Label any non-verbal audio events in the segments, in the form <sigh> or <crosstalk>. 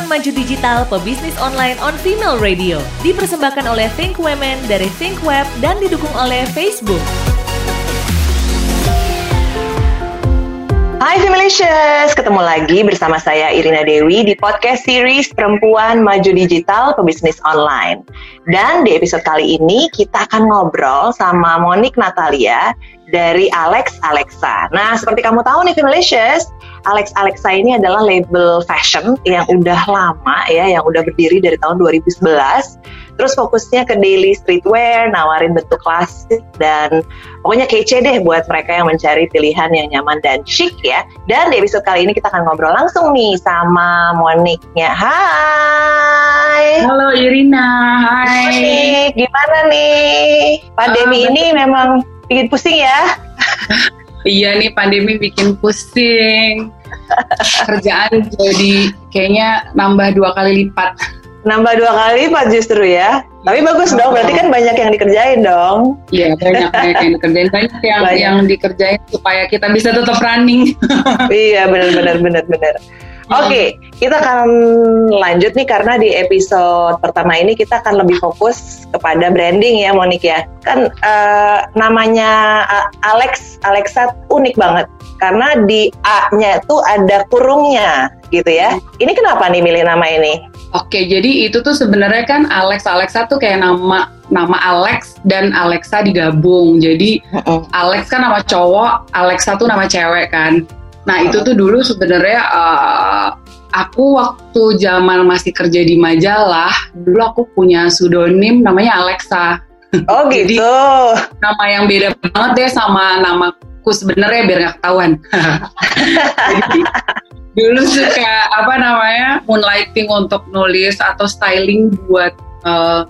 Perempuan Maju Digital Pebisnis Online on Female Radio. Dipersembahkan oleh Think Women dari Think Web dan didukung oleh Facebook. Hai Femalicious, ketemu lagi bersama saya Irina Dewi di podcast series Perempuan Maju Digital Pebisnis Online. Dan di episode kali ini kita akan ngobrol sama Monik Natalia dari Alex Alexa. Nah, seperti kamu tahu nih Femalicious, Alex Alexa ini adalah label fashion yang udah lama ya, yang udah berdiri dari tahun 2011 Terus fokusnya ke daily streetwear, nawarin bentuk klasik dan pokoknya kece deh buat mereka yang mencari pilihan yang nyaman dan chic ya. Dan di episode kali ini kita akan ngobrol langsung nih sama Moniknya. Hai. Halo Irina, hai. Monik, gimana nih? Pandemi uh, ini memang bikin pusing ya? <laughs> iya nih pandemi bikin pusing. Kerjaan jadi kayaknya nambah dua kali lipat. Nambah dua kali pak justru ya. Tapi bagus dong, berarti kan banyak yang dikerjain dong. Iya, banyak, banyak yang dikerjain. Banyak yang, banyak. yang dikerjain supaya kita bisa tetap running. iya, benar benar benar benar. Oke, okay, kita akan lanjut nih karena di episode pertama ini kita akan lebih fokus kepada branding ya Monik ya. Kan uh, namanya Alex Alexa unik banget karena di A-nya tuh ada kurungnya gitu ya. Ini kenapa nih milih nama ini? Oke, jadi itu tuh sebenarnya kan Alex Alexa tuh kayak nama nama Alex dan Alexa digabung. Jadi. Alex kan nama cowok, Alexa tuh nama cewek kan. Nah, itu tuh dulu sebenarnya uh, aku waktu zaman masih kerja di majalah, dulu aku punya pseudonym namanya Alexa. Oh gitu. Jadi, nama yang beda banget deh sama namaku sebenarnya biar gak ketahuan. Jadi, dulu suka apa namanya moonlighting untuk nulis atau styling buat uh,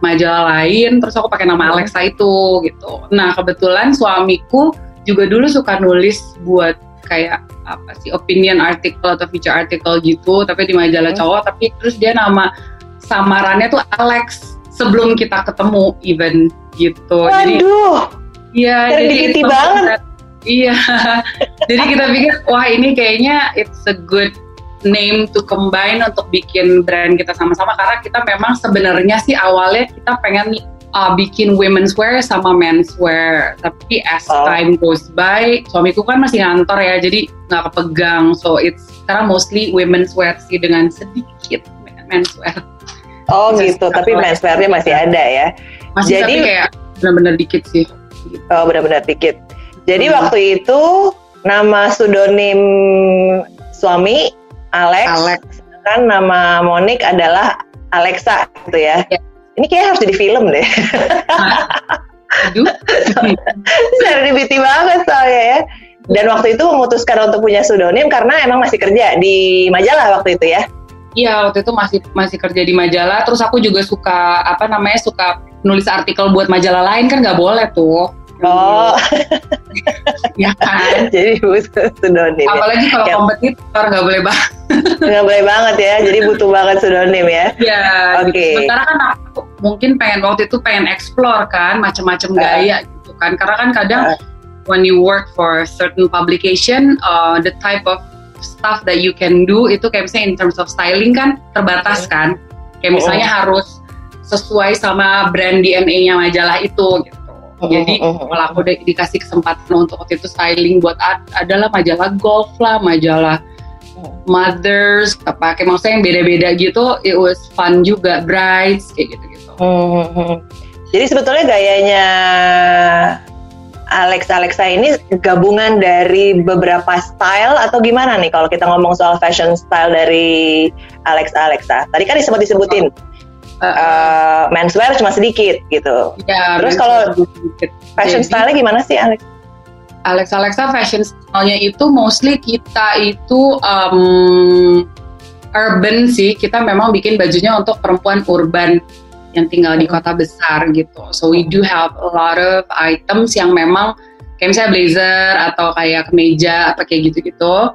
majalah lain terus aku pakai nama Alexa itu gitu nah kebetulan suamiku juga dulu suka nulis buat kayak apa sih opinion article atau feature article gitu tapi di majalah hmm. cowok tapi terus dia nama samarannya tuh Alex sebelum kita ketemu even gitu Waduh. jadi iya jadi banget Iya. <laughs> Jadi kita pikir wah ini kayaknya it's a good name to combine untuk bikin brand kita sama-sama karena kita memang sebenarnya sih awalnya kita pengen uh, bikin women's wear sama men's wear tapi as oh. time goes by suamiku kan masih ngantor ya jadi nggak kepegang so it's sekarang mostly women's wear sih dengan sedikit men's wear oh Just gitu tapi men's wearnya masih ada ya masih jadi kayak benar-benar dikit sih oh benar-benar dikit jadi hmm. waktu itu nama pseudonym suami Alex, Alex. kan nama Monik adalah Alexa gitu ya. ya. Ini kayak harus jadi film deh. Aduh. Serendipity banget soalnya ya. Dan waktu itu memutuskan untuk punya pseudonym karena emang masih kerja di majalah waktu itu ya. Iya waktu itu masih masih kerja di majalah. Terus aku juga suka apa namanya suka nulis artikel buat majalah lain kan nggak boleh tuh. Oh. <laughs> ya kan. <laughs> Jadi butuh pseudonym. Ya. Apalagi kalau ya. kompetitor nggak boleh banget. <laughs> Nggak boleh banget ya. Jadi butuh banget pseudonym ya. Iya. Oke. Okay. Gitu. Sementara kan aku mungkin pengen waktu itu pengen explore kan macam-macam uh. gaya gitu kan. Karena kan kadang uh. when you work for certain publication, uh, the type of stuff that you can do itu kayak misalnya in terms of styling kan terbatas kan. Kayak misalnya oh. harus sesuai sama brand DNA-nya majalah itu gitu. Jadi kalau aku di, dikasih kesempatan untuk waktu itu styling buat ad, adalah majalah golf lah, majalah mothers, apa kayak maksudnya yang beda-beda gitu, it was fun juga, brides kayak gitu-gitu. Jadi sebetulnya gayanya Alex Alexa ini gabungan dari beberapa style atau gimana nih kalau kita ngomong soal fashion style dari Alex Alexa? Tadi kan disebut disebutin. Oh uh, menswear cuma sedikit gitu. Ya, Terus kalau fashion style gimana sih Alex? Alex Alexa fashion style-nya itu mostly kita itu um, urban sih. Kita memang bikin bajunya untuk perempuan urban yang tinggal di kota besar gitu. So we do have a lot of items yang memang kayak misalnya blazer atau kayak kemeja apa kayak gitu-gitu.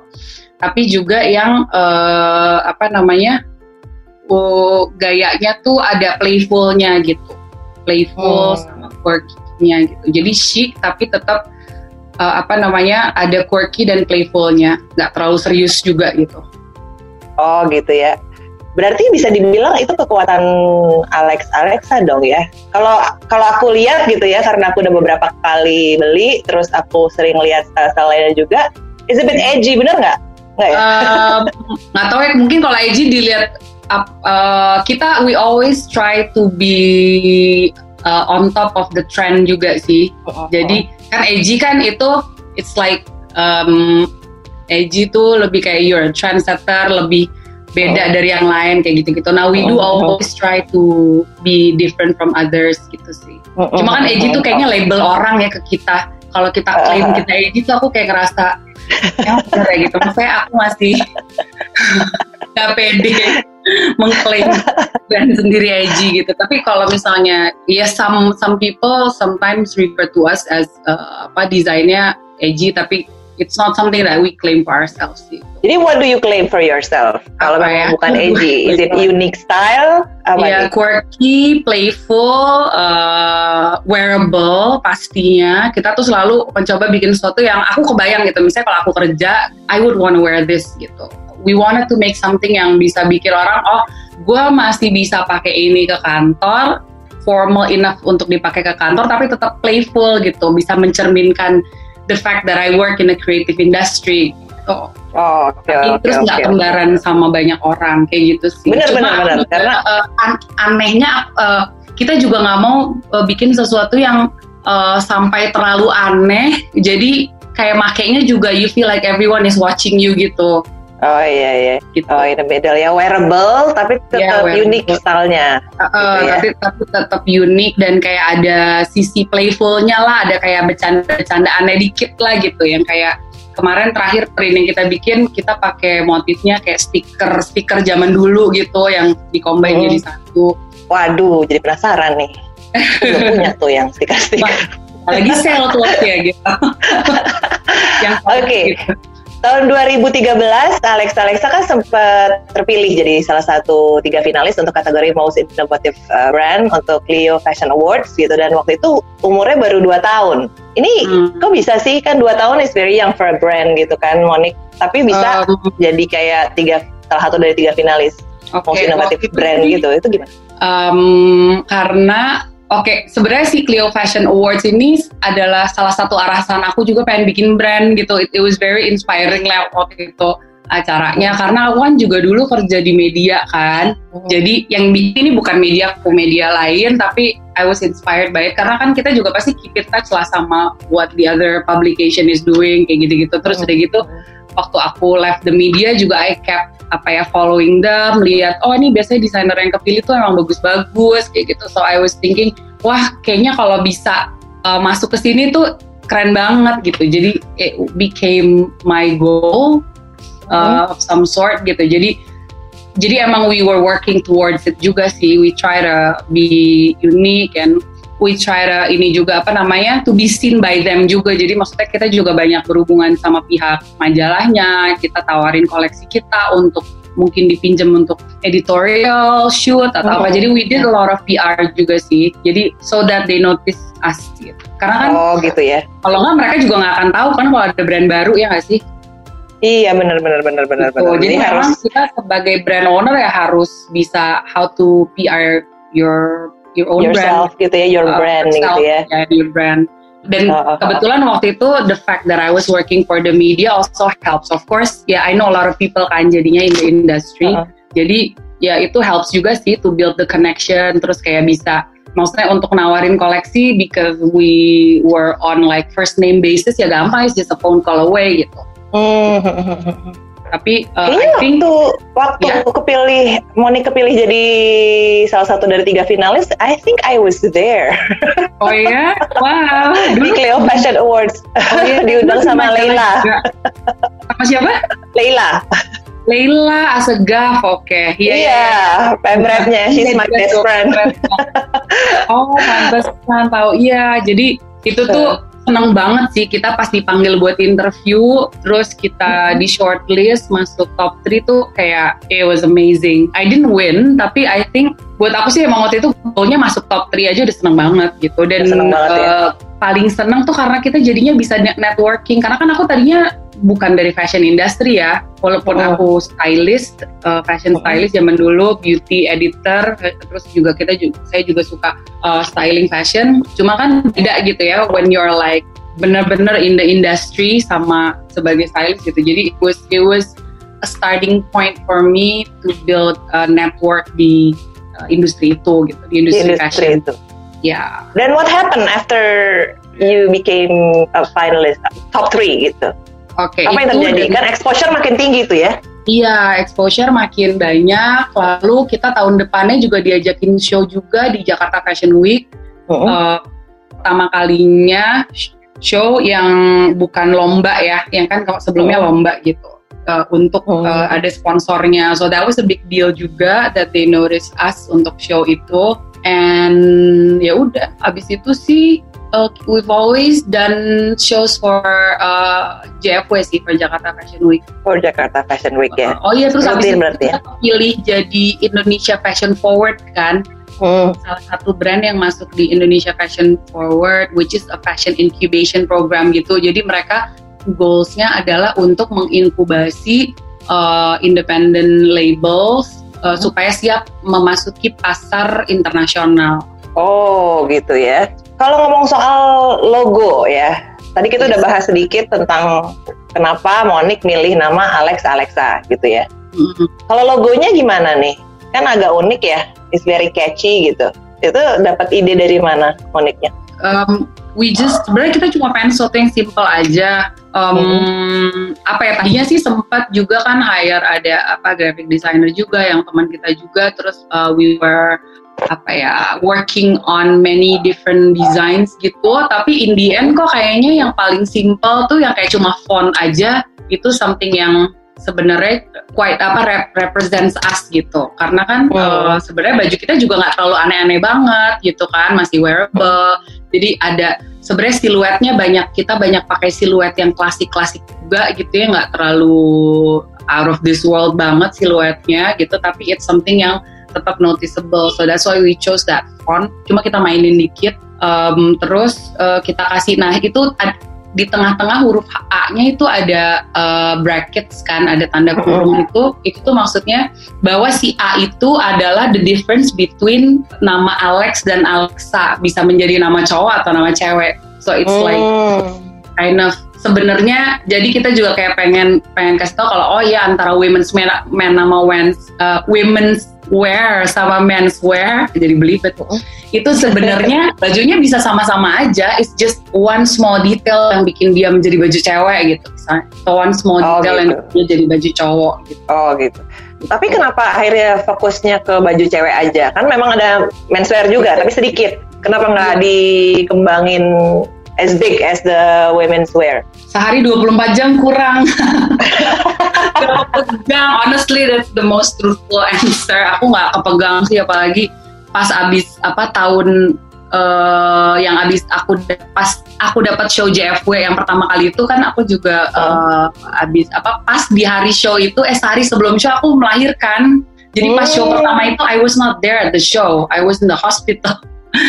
Tapi juga yang uh, apa namanya oh, gayanya tuh ada playfulnya gitu playful oh. sama quirky-nya gitu jadi chic tapi tetap uh, apa namanya ada quirky dan playfulnya nggak terlalu serius juga gitu oh gitu ya Berarti bisa dibilang itu kekuatan Alex Alexa dong ya. Kalau kalau aku lihat gitu ya, karena aku udah beberapa kali beli, terus aku sering lihat style lainnya juga, is a bit edgy, bener nggak? Nggak ya? Nggak uh, tahu ya, mungkin kalau edgy dilihat uh, kita we always try to be uh, on top of the trend juga sih. Oh, oh. Jadi kan edgy kan itu it's like um, edgy tuh lebih kayak you're a trendsetter, lebih beda oh. dari yang lain kayak gitu-gitu. Nah, we do oh, oh. always try to be different from others gitu sih. Oh, Cuma kan edgy tuh kayaknya label orang ya ke kita. Kalau kita claim kita edgy tuh aku kayak ngerasa ya kayak gitu. Maksudnya aku masih <laughs> <laughs> gak pede mengklaim brand sendiri edgy gitu. Tapi kalau misalnya ya some some people sometimes refer to us as uh, apa desainnya edgy tapi it's not something that we claim for ourselves sih. Jadi what do you claim for yourself? Kalau memang ya? bukan edgy, <laughs> is it unique style? Apa yeah, nih? quirky, playful, uh, wearable pastinya. Kita tuh selalu mencoba bikin sesuatu yang aku kebayang gitu. Misalnya kalau aku kerja, I would want to wear this gitu. We wanted to make something yang bisa bikin orang, oh, gue masih bisa pakai ini ke kantor, formal enough untuk dipakai ke kantor, tapi tetap playful gitu, bisa mencerminkan the fact that I work in a creative industry gitu. Oh, okay, Tapi okay, terus nggak okay, kembaran okay. sama banyak orang kayak gitu sih. Benar benar benar. Karena uh, an anehnya uh, kita juga nggak mau uh, bikin sesuatu yang uh, sampai terlalu aneh. Jadi kayak makainya juga you feel like everyone is watching you gitu. Oh iya iya. Gitu. Oh the middle ya wearable tapi tetap yeah, unik stylenya. Uh, uh, gitu ya. Tapi tapi tetap unik dan kayak ada sisi playfulnya lah, ada kayak bercanda-bercanda aneh dikit lah gitu yang kayak kemarin terakhir print yang kita bikin kita pakai motifnya kayak stiker stiker zaman dulu gitu yang dikombin oh. jadi satu. Waduh, jadi penasaran nih. Belum punya tuh yang stiker-stiker. Lagi sale tuh ya gitu. <laughs> Oke. Okay. Gitu. Tahun 2013, Alexa Alexa kan sempat terpilih jadi salah satu tiga finalis untuk kategori Most Innovative uh, Brand untuk Clio Fashion Awards gitu dan waktu itu umurnya baru dua tahun. Ini hmm. kok bisa sih kan dua tahun is very young for a brand gitu kan, Monik. Tapi bisa um, jadi kayak tiga salah satu dari tiga finalis okay, Most Innovative Brand gitu. Itu gimana? Um, karena Oke, okay, sebenarnya si Clio Fashion Awards ini adalah salah satu arahan aku juga pengen bikin brand gitu. It, it was very inspiring lah waktu itu acaranya karena aku kan juga dulu kerja di media kan. Hmm. Jadi yang bikin ini bukan media aku media lain tapi I was inspired by it karena kan kita juga pasti keep in touch lah sama what the other publication is doing kayak gitu-gitu. Terus hmm. udah gitu waktu aku left the media juga I kept apa ya following them lihat oh ini biasanya desainer yang kepilih tuh emang bagus-bagus kayak gitu. So I was thinking wah kayaknya kalau bisa uh, masuk ke sini tuh keren banget gitu. Jadi it became my goal uh, of some sort gitu. Jadi jadi emang we were working towards it juga sih. We try to be unique and we try to ini juga apa namanya to be seen by them juga. Jadi maksudnya kita juga banyak berhubungan sama pihak majalahnya kita tawarin koleksi kita untuk mungkin dipinjam untuk editorial shoot atau oh, apa jadi we did a lot of PR juga sih. Jadi so that they notice us gitu. Karena kan oh gitu ya. kalau nggak mereka juga nggak akan tahu kan kalau ada brand baru ya nggak sih? Iya benar benar benar benar gitu. benar. Jadi, Jadi harus kita sebagai brand owner ya harus bisa how to PR your your own yourself brand gitu ya your uh, brand yourself, gitu ya. yeah, your brand. Dan uh, uh, kebetulan waktu itu the fact that I was working for the media also helps. Of course ya yeah, I know a lot of people kan jadinya in the industry. Uh, jadi ya itu helps juga sih to build the connection terus kayak bisa maksudnya untuk nawarin koleksi because we were on like first name basis ya gampang it's just a phone call away gitu. Hmm, <laughs> tapi uh, Kayaknya I think, waktu waktu yeah. kepilih Moni kepilih jadi salah satu dari tiga finalis, I think I was there. <laughs> Oh iya, wow. <laughs> Dulu, Di Cleo Fashion Awards oh, iya. <laughs> diundang sama Leila. Sama siapa? Leila. Leila Asegaf, oke. Okay. Iya, yeah, yeah. pemretnya, she's my best friend. oh, pantesan tahu. Iya, jadi itu tuh seneng banget sih. Kita pas dipanggil buat interview terus kita di shortlist masuk top 3 tuh kayak it was amazing. I didn't win tapi I think buat aku sih emang waktu itu goalnya masuk top 3 aja udah seneng banget gitu. Dan seneng banget, ya. uh, paling seneng tuh karena kita jadinya bisa networking. Karena kan aku tadinya bukan dari fashion industry ya, walaupun oh. aku stylist, uh, fashion oh. stylist zaman dulu, beauty editor, terus juga kita juga saya juga suka uh, styling fashion. Cuma kan tidak gitu ya, when you're like benar-benar in the industry sama sebagai stylist gitu. Jadi it was it was a starting point for me to build a network di uh, industri itu gitu, di industri, industri fashion. Itu. Ya. Yeah. Then what happened after you became a finalist top three gitu? Oke. Okay, Apa yang terjadi? Kan exposure makin tinggi tuh ya? Iya, exposure makin banyak. Lalu kita tahun depannya juga diajakin show juga di Jakarta Fashion Week. Uh -huh. uh, pertama kalinya show yang bukan lomba ya, yang kan sebelumnya uh -huh. lomba gitu. Uh, untuk uh, uh, ada sponsornya, so that was a big deal juga that they notice us untuk show itu. And ya udah, abis itu sih uh, we've always done shows for uh, JFW sih for Jakarta Fashion Week. For Jakarta Fashion Week ya. Uh, oh iya terus habis itu ya? pilih jadi Indonesia Fashion Forward kan. Hmm. Salah satu brand yang masuk di Indonesia Fashion Forward, which is a fashion incubation program gitu. Jadi mereka goalsnya adalah untuk menginkubasi uh, independent labels uh, hmm. supaya siap memasuki pasar internasional. Oh gitu ya. Kalau ngomong soal logo ya, tadi kita yes. udah bahas sedikit tentang kenapa Monik milih nama Alex Alexa gitu ya. Mm-hmm. Kalau logonya gimana nih? Kan agak unik ya, it's very catchy gitu. Itu dapat ide dari mana Moniknya? Um, we just sebenarnya kita cuma pengen sesuatu yang simple aja. Um, hmm. Apa ya tadinya sih sempat juga kan hire ada apa graphic designer juga yang teman kita juga. Terus uh, we were apa ya working on many different designs gitu tapi in the end kok kayaknya yang paling simple tuh yang kayak cuma font aja itu something yang sebenarnya quite apa rep represents us gitu. Karena kan hmm. uh, sebenarnya baju kita juga nggak terlalu aneh-aneh banget gitu kan masih wearable. Jadi ada sebenarnya siluetnya banyak kita banyak pakai siluet yang klasik-klasik juga gitu ya nggak terlalu out of this world banget siluetnya gitu. Tapi it's something yang tetap noticeable. So that's why we chose that font. Cuma kita mainin dikit um, terus uh, kita kasih nah itu di tengah-tengah huruf A-nya itu ada uh, brackets kan, ada tanda kurung itu, itu tuh maksudnya bahwa si A itu adalah the difference between nama Alex dan Alexa bisa menjadi nama cowok atau nama cewek. So it's like kind of sebenarnya jadi kita juga kayak pengen pengen kasih tau kalau oh ya antara women's man, man nama women's uh, women's wear sama men's wear jadi belibet itu sebenarnya <laughs> bajunya bisa sama-sama aja it's just one small detail yang bikin dia menjadi baju cewek gitu misalnya. So one small oh, detail gitu. yang bikin dia jadi baju cowok gitu. Oh gitu. Tapi kenapa akhirnya fokusnya ke baju cewek aja? Kan memang ada menswear juga tapi sedikit. Kenapa nggak iya. dikembangin as big as the women's wear? Sehari 24 jam kurang. <laughs> kepegang, honestly that's the most truthful answer. Aku nggak kepegang sih apalagi pas abis apa tahun uh, yang abis aku pas aku dapat show JFW yang pertama kali itu kan aku juga uh, abis apa pas di hari show itu eh sehari sebelum show aku melahirkan. Jadi pas show hmm. pertama itu I was not there at the show. I was in the hospital.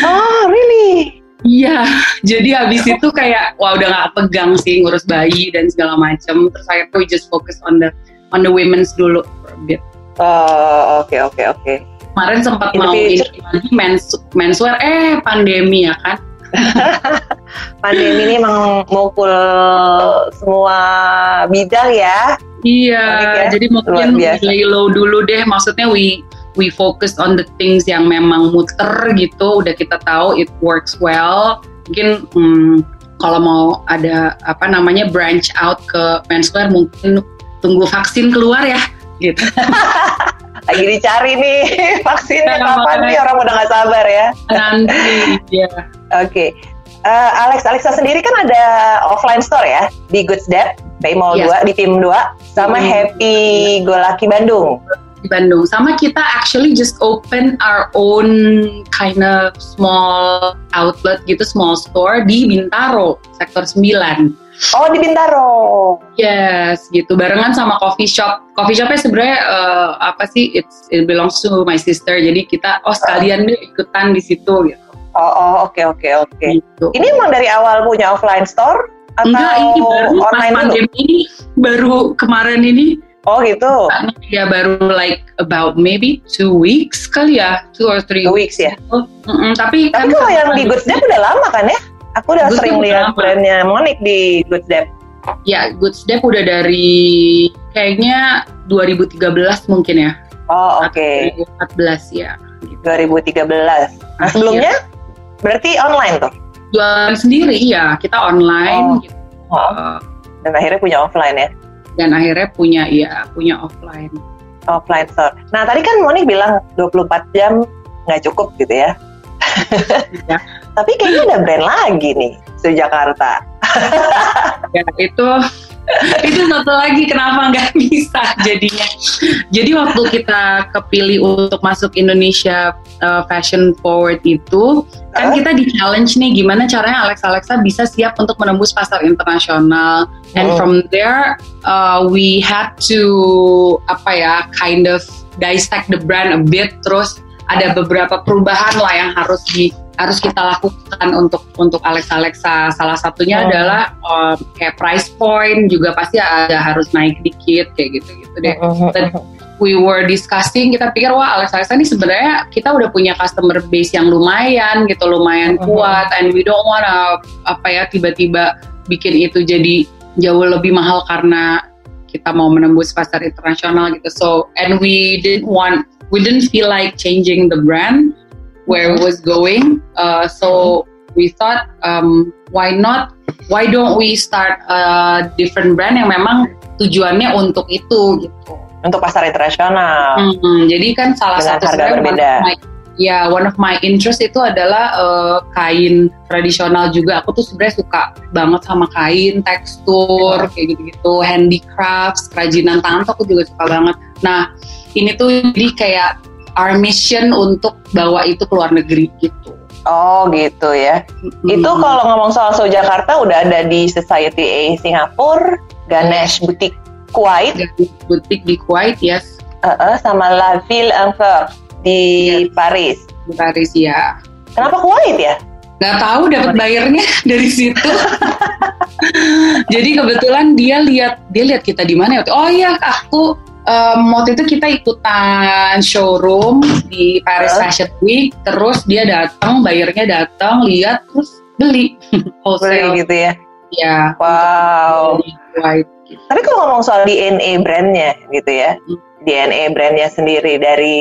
Oh, really? Iya, <laughs> jadi habis itu kayak wah udah gak pegang sih ngurus bayi dan segala macam. Terus saya tuh just focus on the on the women's dulu for a bit. Oh, oke okay, oke okay, oke. Okay. Kemarin sempat mau ini lagi mens menswear eh pandemi ya kan. <laughs> pandemi ini emang mukul semua bidang ya. Iya, ya? jadi mungkin lay low dulu deh. Maksudnya we we focus on the things yang memang muter gitu udah kita tahu it works well. Mungkin hmm, kalau mau ada apa namanya branch out ke menswear mungkin tunggu vaksin keluar ya gitu. <laughs> Lagi dicari nih <laughs> vaksinnya nah, kapan nih? orang udah nggak sabar ya. Nanti <laughs> ya oke. Okay. Uh, eh, Alex Alexa sendiri kan ada offline store ya di Goods Pay Mall yes. 2 di tim 2 sama hmm. Happy Go Lucky Bandung di Bandung. Sama kita actually just open our own kind of small outlet gitu, small store di Bintaro, sektor 9. Oh di Bintaro. Yes, gitu. Barengan sama coffee shop. Coffee shopnya sebenarnya uh, apa sih? It's it belongs to my sister. Jadi kita oh sekalian deh ikutan di situ gitu. Oh, oh oke okay, oke okay, oke. Okay. Gitu. Ini emang dari awal punya offline store Atau Enggak, ini baru pas online dulu? pandemi ini, baru kemarin ini, Oh gitu. ya baru like about maybe two weeks kali ya, two or three Two weeks ya. Mm-mm, tapi Tapi kan kalau yang di Good Step udah lama kan ya? Aku udah Good sering lihat brandnya Monik di Good Step. ya Good Step udah dari kayaknya 2013 mungkin ya, Oh oke. 2014 ya. Gitu. 2013. Nah Akhir. sebelumnya berarti online tuh. Jualan sendiri ya, kita online Oh. gitu. Oh. Dan akhirnya punya offline ya. Dan akhirnya punya ya punya offline. Offline store. Nah tadi kan Monik bilang 24 jam nggak cukup gitu ya. Ya. <laughs> Tapi kayaknya ada brand lagi nih, Su Jakarta. ya itu <laughs> itu satu lagi kenapa nggak <laughs> bisa jadinya? Jadi waktu kita kepilih untuk masuk Indonesia uh, Fashion Forward itu kan kita di challenge nih gimana caranya Alexa Alexa bisa siap untuk menembus pasar internasional. And Hmm. from there uh, we had to apa ya kind of dissect the brand a bit. Terus ada beberapa perubahan lah yang harus di harus kita lakukan untuk untuk Alexa Alexa salah satunya Hmm. adalah um, kayak price point juga pasti ada harus naik dikit kayak gitu gitu deh Dan we were discussing kita pikir wah Alexa Alexa ini sebenarnya kita udah punya customer base yang lumayan gitu lumayan kuat and we don't wanna apa ya tiba-tiba bikin itu jadi jauh lebih mahal karena kita mau menembus pasar internasional gitu. So and we didn't want we didn't feel like changing the brand where it was going uh, so we thought um, why not why don't we start a different brand yang memang tujuannya untuk itu gitu Untuk pasar internasional. Hmm, jadi kan salah Dengan satu harga berbeda. my- ya one of my interest itu adalah eh, kain tradisional juga. Aku tuh sebenarnya suka banget sama kain, tekstur kayak gitu-gitu, handicrafts, kerajinan tangan tuh aku juga suka banget. Nah ini tuh jadi kayak our mission untuk bawa itu ke luar negeri gitu. Oh gitu ya. Hmm. Itu kalau ngomong soal Su Jakarta udah ada di Society A Singapura, Ganesh Boutique Kuwait, Dari butik di Kuwait yes uh-uh, sama La Ville en Fleur di Yes. Paris. di Paris ya. Kenapa Kuwait ya? nggak tahu dapat bayarnya <laughs> dari situ. <laughs> Jadi kebetulan dia lihat dia lihat kita di mana waktu. Oh iya, aku em, waktu itu kita ikutan showroom di Paris. Fashion Week. Terus dia datang, bayarnya datang, lihat terus beli <laughs> Beli wholesale. gitu ya. Ya. Wow. Kuwait. Tapi kalau ngomong soal DNA brandnya gitu ya, Hmm. DNA brandnya sendiri dari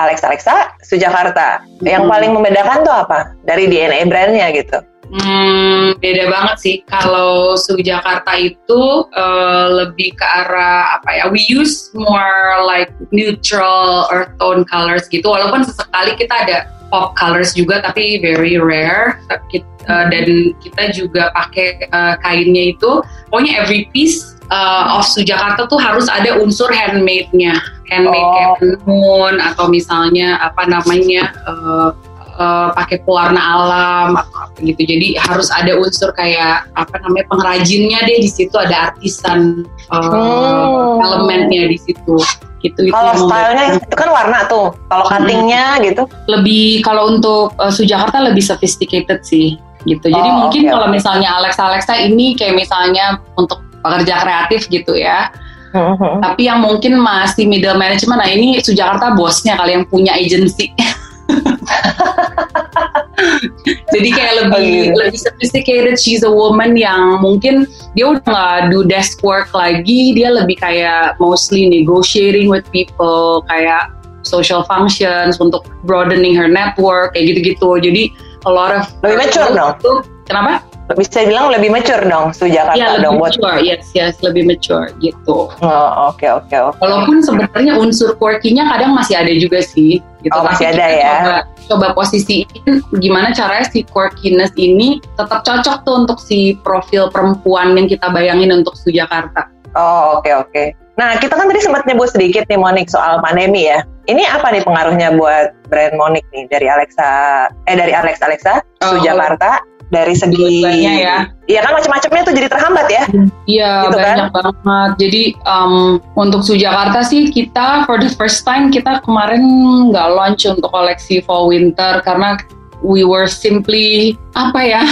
Alex Alexa Sujakarta, yang Hmm. paling membedakan tuh apa dari DNA brandnya gitu? Hmm, beda banget sih. Kalau Su Jakarta itu eh, lebih ke arah apa ya? We use more like neutral earth tone colors gitu. Walaupun sesekali kita ada pop colors juga, tapi very rare. Kit- eh, dan kita juga pakai eh, kainnya itu. Pokoknya every piece eh, of Jakarta tuh harus ada unsur handmade-nya, handmade Oh. kayak atau misalnya apa namanya? eh, eh, pakai pewarna alam atau apa gitu. Jadi harus ada unsur kayak apa namanya pengrajinnya deh di situ ada artisan eh, Hmm. elemennya di situ. Gitu itu Kalau yang stylenya membuat- itu kan warna tuh, kalau Hmm. cuttingnya gitu, lebih kalau untuk uh, Su Jakarta lebih sophisticated sih gitu. Jadi Oh, mungkin kalau misalnya Alexa Alexa ini kayak misalnya untuk pekerja kreatif gitu ya. Mhm. Tapi yang mungkin masih middle management, nah ini Su Jakarta bosnya kali yang punya agency. <laughs> Jadi kayak lebih Oh, gitu. lebih sophisticated. She's a woman yang mungkin dia udah nggak do desk work lagi. Dia lebih kayak mostly negotiating with people, kayak social functions untuk broadening her network kayak gitu-gitu. Jadi a lot of Lebih mature dong. Itu, kenapa? bisa bilang lebih mature dong Su Jakarta Ya dong lebih buat. mature. Yes, yes, lebih mature gitu. Oh, Oke oke oke. Walaupun sebenarnya unsur quirky-nya kadang masih ada juga sih. Gitu. Oh, masih Tapi ada ya. Coba, coba posisiin gimana caranya si quirkiness ini tetap cocok tuh untuk si profil perempuan yang kita bayangin untuk Su Jakarta. Oh oke oke. Nah kita kan tadi sempat nyebut sedikit nih Monik soal pandemi ya. Ini apa nih pengaruhnya buat brand Monik nih dari Alexa eh dari Alex Alexa Su Oh. Jakarta dari segi ya. Iya kan macam-macamnya tuh jadi terhambat ya. Iya Gitu kan? banyak banget. Jadi um, untuk Su Jakarta sih kita for the first time kita kemarin nggak launch untuk koleksi fall winter karena we were simply apa ya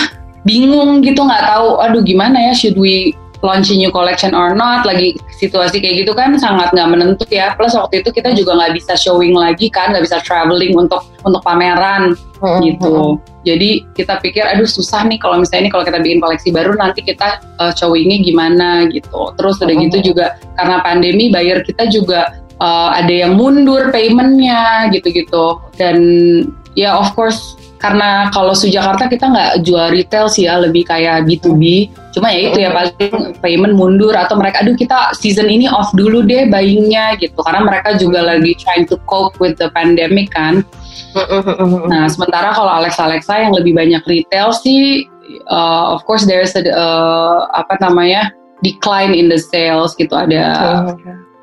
bingung gitu nggak tahu aduh gimana ya should we launch a new collection or not lagi situasi kayak gitu kan sangat nggak menentu ya. Plus waktu itu kita juga nggak bisa showing lagi kan nggak bisa traveling untuk untuk pameran hmm, gitu. Jadi kita pikir aduh susah nih kalau misalnya ini kalau kita bikin koleksi baru nanti kita uh, showingnya gimana gitu. Terus udah gitu hmm. juga karena pandemi bayar kita juga uh, ada yang mundur paymentnya gitu-gitu. Dan ya of course karena kalau Sujakarta kita nggak jual retail sih ya lebih kayak B2B cuma ya itu ya paling payment mundur atau mereka aduh kita season ini off dulu deh buyingnya gitu. Karena mereka juga lagi trying to cope with the pandemic kan. Nah sementara kalau Alexa Alexa yang lebih banyak retail sih uh, of course there's a uh, apa namanya decline in the sales gitu. Ada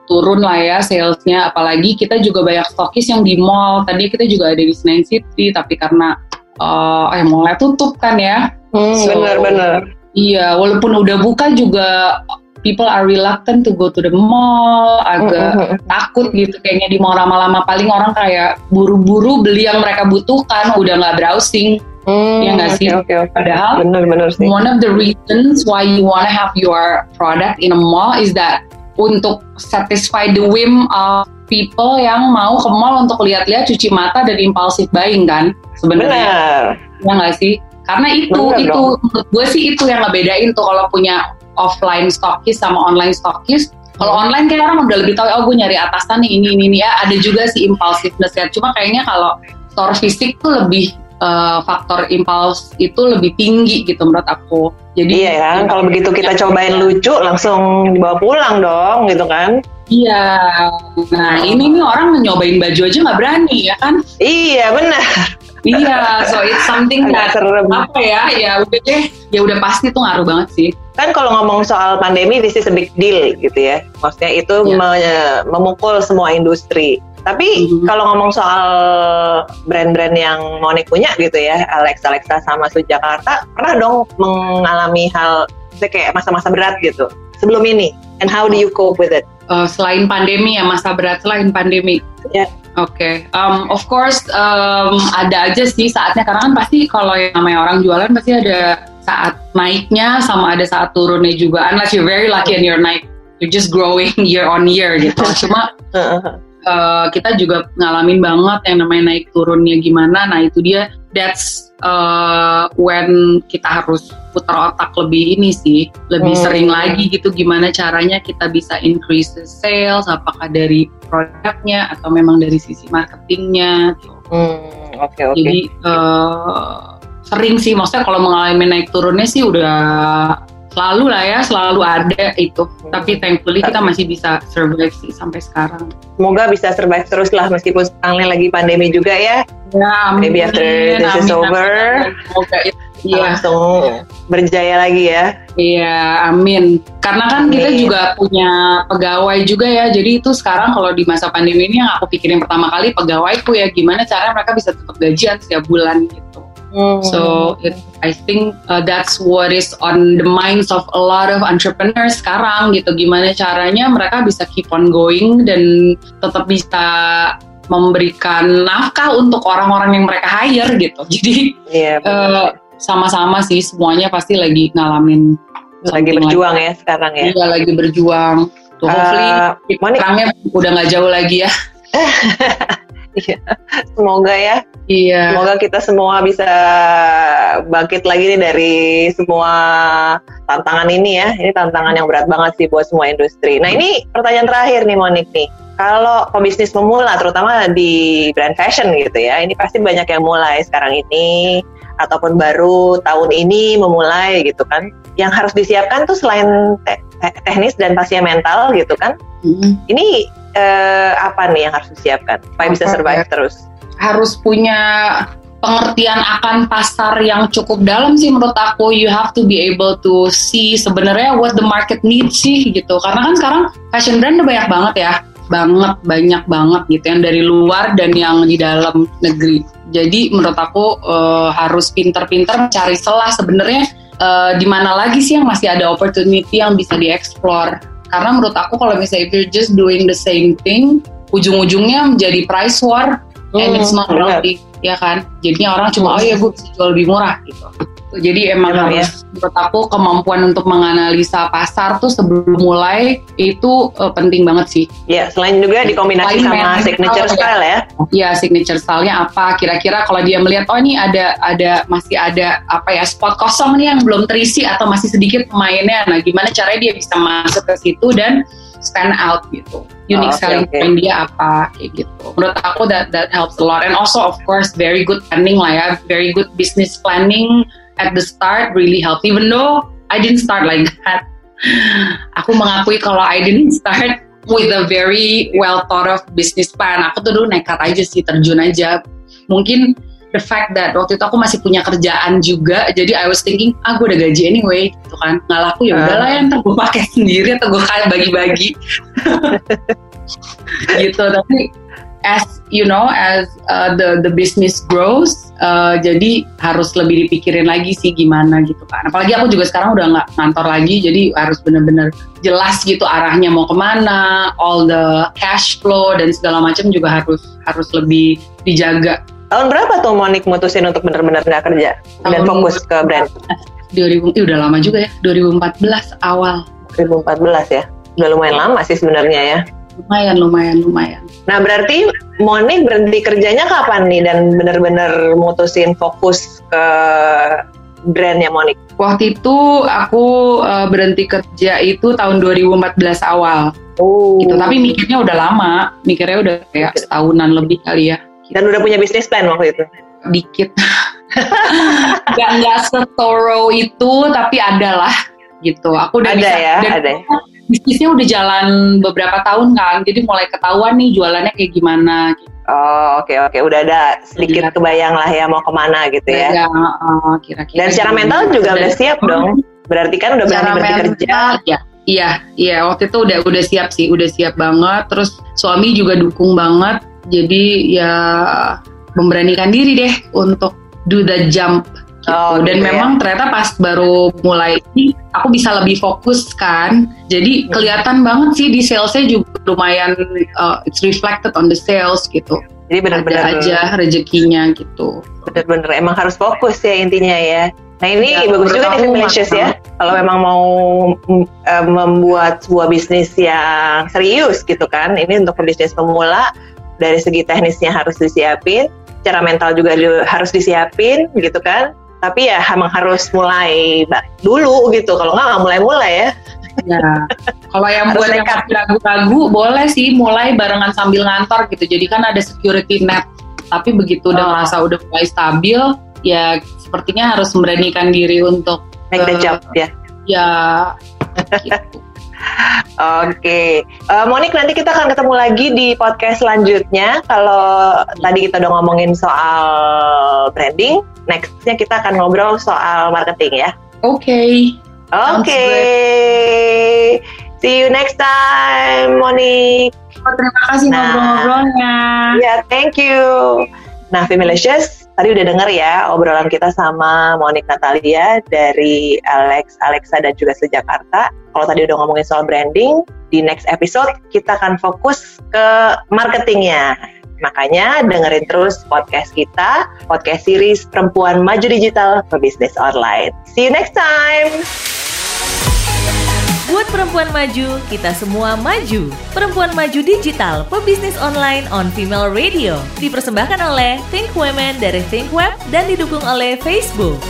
turun lah ya salesnya. Apalagi kita juga banyak stokis yang di mall. Tadi kita juga ada di Senayan City tapi karena uh, eh mallnya tutup kan ya hmm, so, bener-bener iya walaupun udah buka juga people are reluctant to go to the mall agak mm -hmm. takut gitu kayaknya di mall lama-lama paling orang kayak buru-buru beli yang mereka butuhkan udah nggak browsing Hmm, ya nggak sih? Okay, okay. Padahal bener, bener sih. one of the reasons why you wanna have your product in a mall is that untuk satisfy the whim of people yang mau ke mall untuk lihat-lihat cuci mata dan impulsive buying kan? Sebenarnya. Ya nggak sih? Karena itu Bener itu dong. menurut gue sih itu yang ngebedain tuh kalau punya offline stokis sama online stokis kalau hmm. online kayak orang udah lebih tahu oh gue nyari atasan nih ini ini, ini. Ya ada juga sih impulsiveness ya cuma kayaknya kalau store fisik tuh lebih uh, faktor impuls itu lebih tinggi gitu menurut aku. Jadi iya kan, kalau begitu kita cobain lucu langsung dibawa pulang dong gitu kan? Iya. Nah ini nih orang nyobain baju aja nggak berani ya kan? Iya benar. iya, so it's something that serem. apa ya? Ya udah deh, ya udah pasti tuh ngaruh banget sih. Kan kalau ngomong soal pandemi, this is a big deal gitu ya. Maksudnya itu yeah. memukul semua industri. Tapi mm-hmm. kalau ngomong soal brand-brand yang Monik punya gitu ya, Alex Alexa sama Sujakarta, pernah dong mengalami hal kayak masa-masa berat gitu sebelum ini. And how do you cope with it? Uh, selain pandemi ya masa berat selain pandemi. Ya. Yeah. Oke, okay. um, of course um, ada aja sih saatnya karena kan pasti kalau yang namanya orang jualan pasti ada saat naiknya sama ada saat turunnya juga. Unless you're very lucky and you're naik, you're just growing <laughs> year on year gitu. Cuma <laughs> uh, kita juga ngalamin banget yang namanya naik turunnya gimana. Nah itu dia that's uh, when kita harus putar otak lebih ini sih, lebih hmm. sering lagi gitu gimana caranya kita bisa increase the sales, apakah dari produknya atau memang dari sisi marketingnya. Gitu. Hmm, oke okay, oke. Okay. Jadi uh, sering sih, maksudnya kalau mengalami naik turunnya sih udah selalu lah ya selalu ada itu hmm. tapi thankfully kita masih bisa survive sih sampai sekarang semoga bisa survive terus lah meskipun sekarang lagi pandemi juga ya ya amin. maybe after this amin, is over semoga Iya. langsung berjaya lagi ya. Iya, amin. Karena kan amin. kita juga punya pegawai juga ya. Jadi itu sekarang kalau di masa pandemi ini yang aku pikirin pertama kali pegawaiku ya gimana cara mereka bisa tetap gajian setiap bulan gitu. So it, I think uh, that's what is on the minds of a lot of entrepreneurs sekarang gitu. Gimana caranya mereka bisa keep on going dan tetap bisa memberikan nafkah untuk orang-orang yang mereka hire gitu. <laughs> Jadi yeah, uh, sama-sama sih semuanya pasti lagi ngalamin lagi berjuang ya sekarang ya. Iya lagi berjuang. Tuh, hopefully uh, perangnya udah nggak jauh lagi ya. <laughs> Iya, <laughs> semoga ya. Iya. Semoga kita semua bisa bangkit lagi nih dari semua tantangan ini ya. Ini tantangan yang berat banget sih buat semua industri. Nah ini pertanyaan terakhir nih Monik nih. Kalau pebisnis memula, terutama di brand fashion gitu ya, ini pasti banyak yang mulai sekarang ini ataupun baru tahun ini memulai gitu kan. Yang harus disiapkan tuh selain te teknis dan pastinya mental gitu kan. Mm. Ini eh, apa nih yang harus disiapkan supaya bisa survive ya. terus? Harus punya pengertian akan pasar yang cukup dalam sih menurut aku you have to be able to see sebenarnya what the market needs sih gitu karena kan sekarang fashion brand udah banyak banget ya banget banyak banget gitu yang dari luar dan yang di dalam negeri jadi menurut aku uh, harus pinter-pinter mencari celah sebenarnya uh, di mana lagi sih yang masih ada opportunity yang bisa dieksplor karena menurut aku kalau misalnya if you're just doing the same thing, ujung-ujungnya menjadi price war hmm, and it's not healthy, ya kan? Jadinya orang cuma oh ya gue bisa jual lebih murah gitu. Jadi emang Emang harus menurut aku kemampuan untuk menganalisa pasar tuh sebelum mulai itu uh, penting banget sih. Ya, selain juga dikombinasi Selain sama signature ya. style ya. Ya signature style-nya apa? Kira-kira kalau dia melihat oh ini ada ada masih ada apa ya spot kosong nih yang belum terisi atau masih sedikit pemainnya. Nah, gimana caranya dia bisa masuk ke situ dan stand out gitu. Unique Oh, selling oke. point dia apa kayak gitu. Menurut aku that that helps a lot and also of course very good planning lah ya. Very good business planning at the start really helps even though I didn't start like that. Aku mengakui kalau I didn't start with a very well thought of business plan. Aku tuh dulu nekat aja sih, terjun aja. Mungkin the fact that waktu itu aku masih punya kerjaan juga, jadi I was thinking, ah gue udah gaji anyway, gitu kan. Nggak laku ya udahlah ya, ntar gue pakai <laughs> sendiri atau gue kayak bagi-bagi. <laughs> gitu, tapi as you know, as uh, the the business grows, uh, jadi harus lebih dipikirin lagi sih gimana gitu kan. Apalagi aku juga sekarang udah nggak ngantor lagi, jadi harus bener-bener jelas gitu arahnya mau ke mana, all the cash flow dan segala macam juga harus harus lebih dijaga. Tahun berapa tuh Monik mutusin untuk bener-bener nggak kerja dan Tahun- fokus ke brand? <laughs> 2000, ih, udah lama juga ya, 2014 awal. 2014 ya. Udah lumayan lama sih sebenarnya ya. Lumayan, lumayan, lumayan. Nah berarti Monik berhenti kerjanya kapan nih dan bener-bener mutusin fokus ke brandnya Monik? Waktu itu aku uh, berhenti kerja itu tahun 2014 awal. Oh. Gitu. Tapi mikirnya udah lama, mikirnya udah kayak setahunan lebih kali ya. Dan udah punya bisnis plan waktu itu? Dikit. Gak <laughs> nggak setoro itu, tapi ada lah gitu. Aku udah Ada bisa. ya, dan ada. Bisnisnya udah jalan beberapa tahun kan, jadi mulai ketahuan nih jualannya kayak gimana. Gitu. Oh oke oke udah ada sedikit Iya. kebayang lah ya mau ke mana gitu ya. Ya, uh, kira-kira. Dan secara mental juga udah siap dong. Berarti kan udah berani secara berhenti kerja. mental ya iya iya waktu itu udah udah siap sih udah siap banget terus suami juga dukung banget jadi ya memberanikan diri deh untuk do the jump. Oh, dan gitu ya. memang ternyata pas baru mulai ini aku bisa lebih fokus kan jadi Hmm. kelihatan banget sih di salesnya juga lumayan uh, it's reflected on the sales gitu Jadi benar-benar aja rezekinya gitu bener-bener emang harus fokus ya intinya ya. Nah ini Ya, bagus juga nih Femalicious ya. Kalau memang mau eh, membuat sebuah bisnis yang serius gitu kan, ini untuk pebisnis pemula dari segi teknisnya harus disiapin, secara mental juga harus disiapin gitu kan. Tapi ya emang harus mulai dulu gitu. Kalau nggak nggak mulai-mulai ya. Ya, kalau yang Harus buat yang ragu-ragu boleh sih mulai barengan sambil ngantor gitu. Jadi kan ada security net. Tapi begitu udah Oh. ngerasa udah mulai stabil, ya sepertinya harus memberanikan diri untuk Make the Eh, job ya. ya gitu. Oke, Eh, Monik nanti kita akan ketemu lagi di podcast selanjutnya. Kalau tadi kita udah ngomongin soal branding, nextnya kita akan ngobrol soal marketing ya. Oke. Oke, Sounds see you next time, Monik. Oh, terima kasih Nah. ngobrol-ngobrolnya. Ya, thank you. Nah, Femalicious, tadi udah denger ya obrolan kita sama Monik Natalia dari Alex, Alexa dan juga Sejakarta. Kalau tadi udah ngomongin soal branding, di next episode kita akan fokus ke marketingnya. Makanya dengerin terus podcast kita, podcast series Perempuan Maju Digital Pebisnis Online. See you next time! Buat perempuan maju, kita semua maju. Perempuan Maju Digital, pebisnis online on Female Radio. Dipersembahkan oleh Think Women dari Think Web dan didukung oleh Facebook.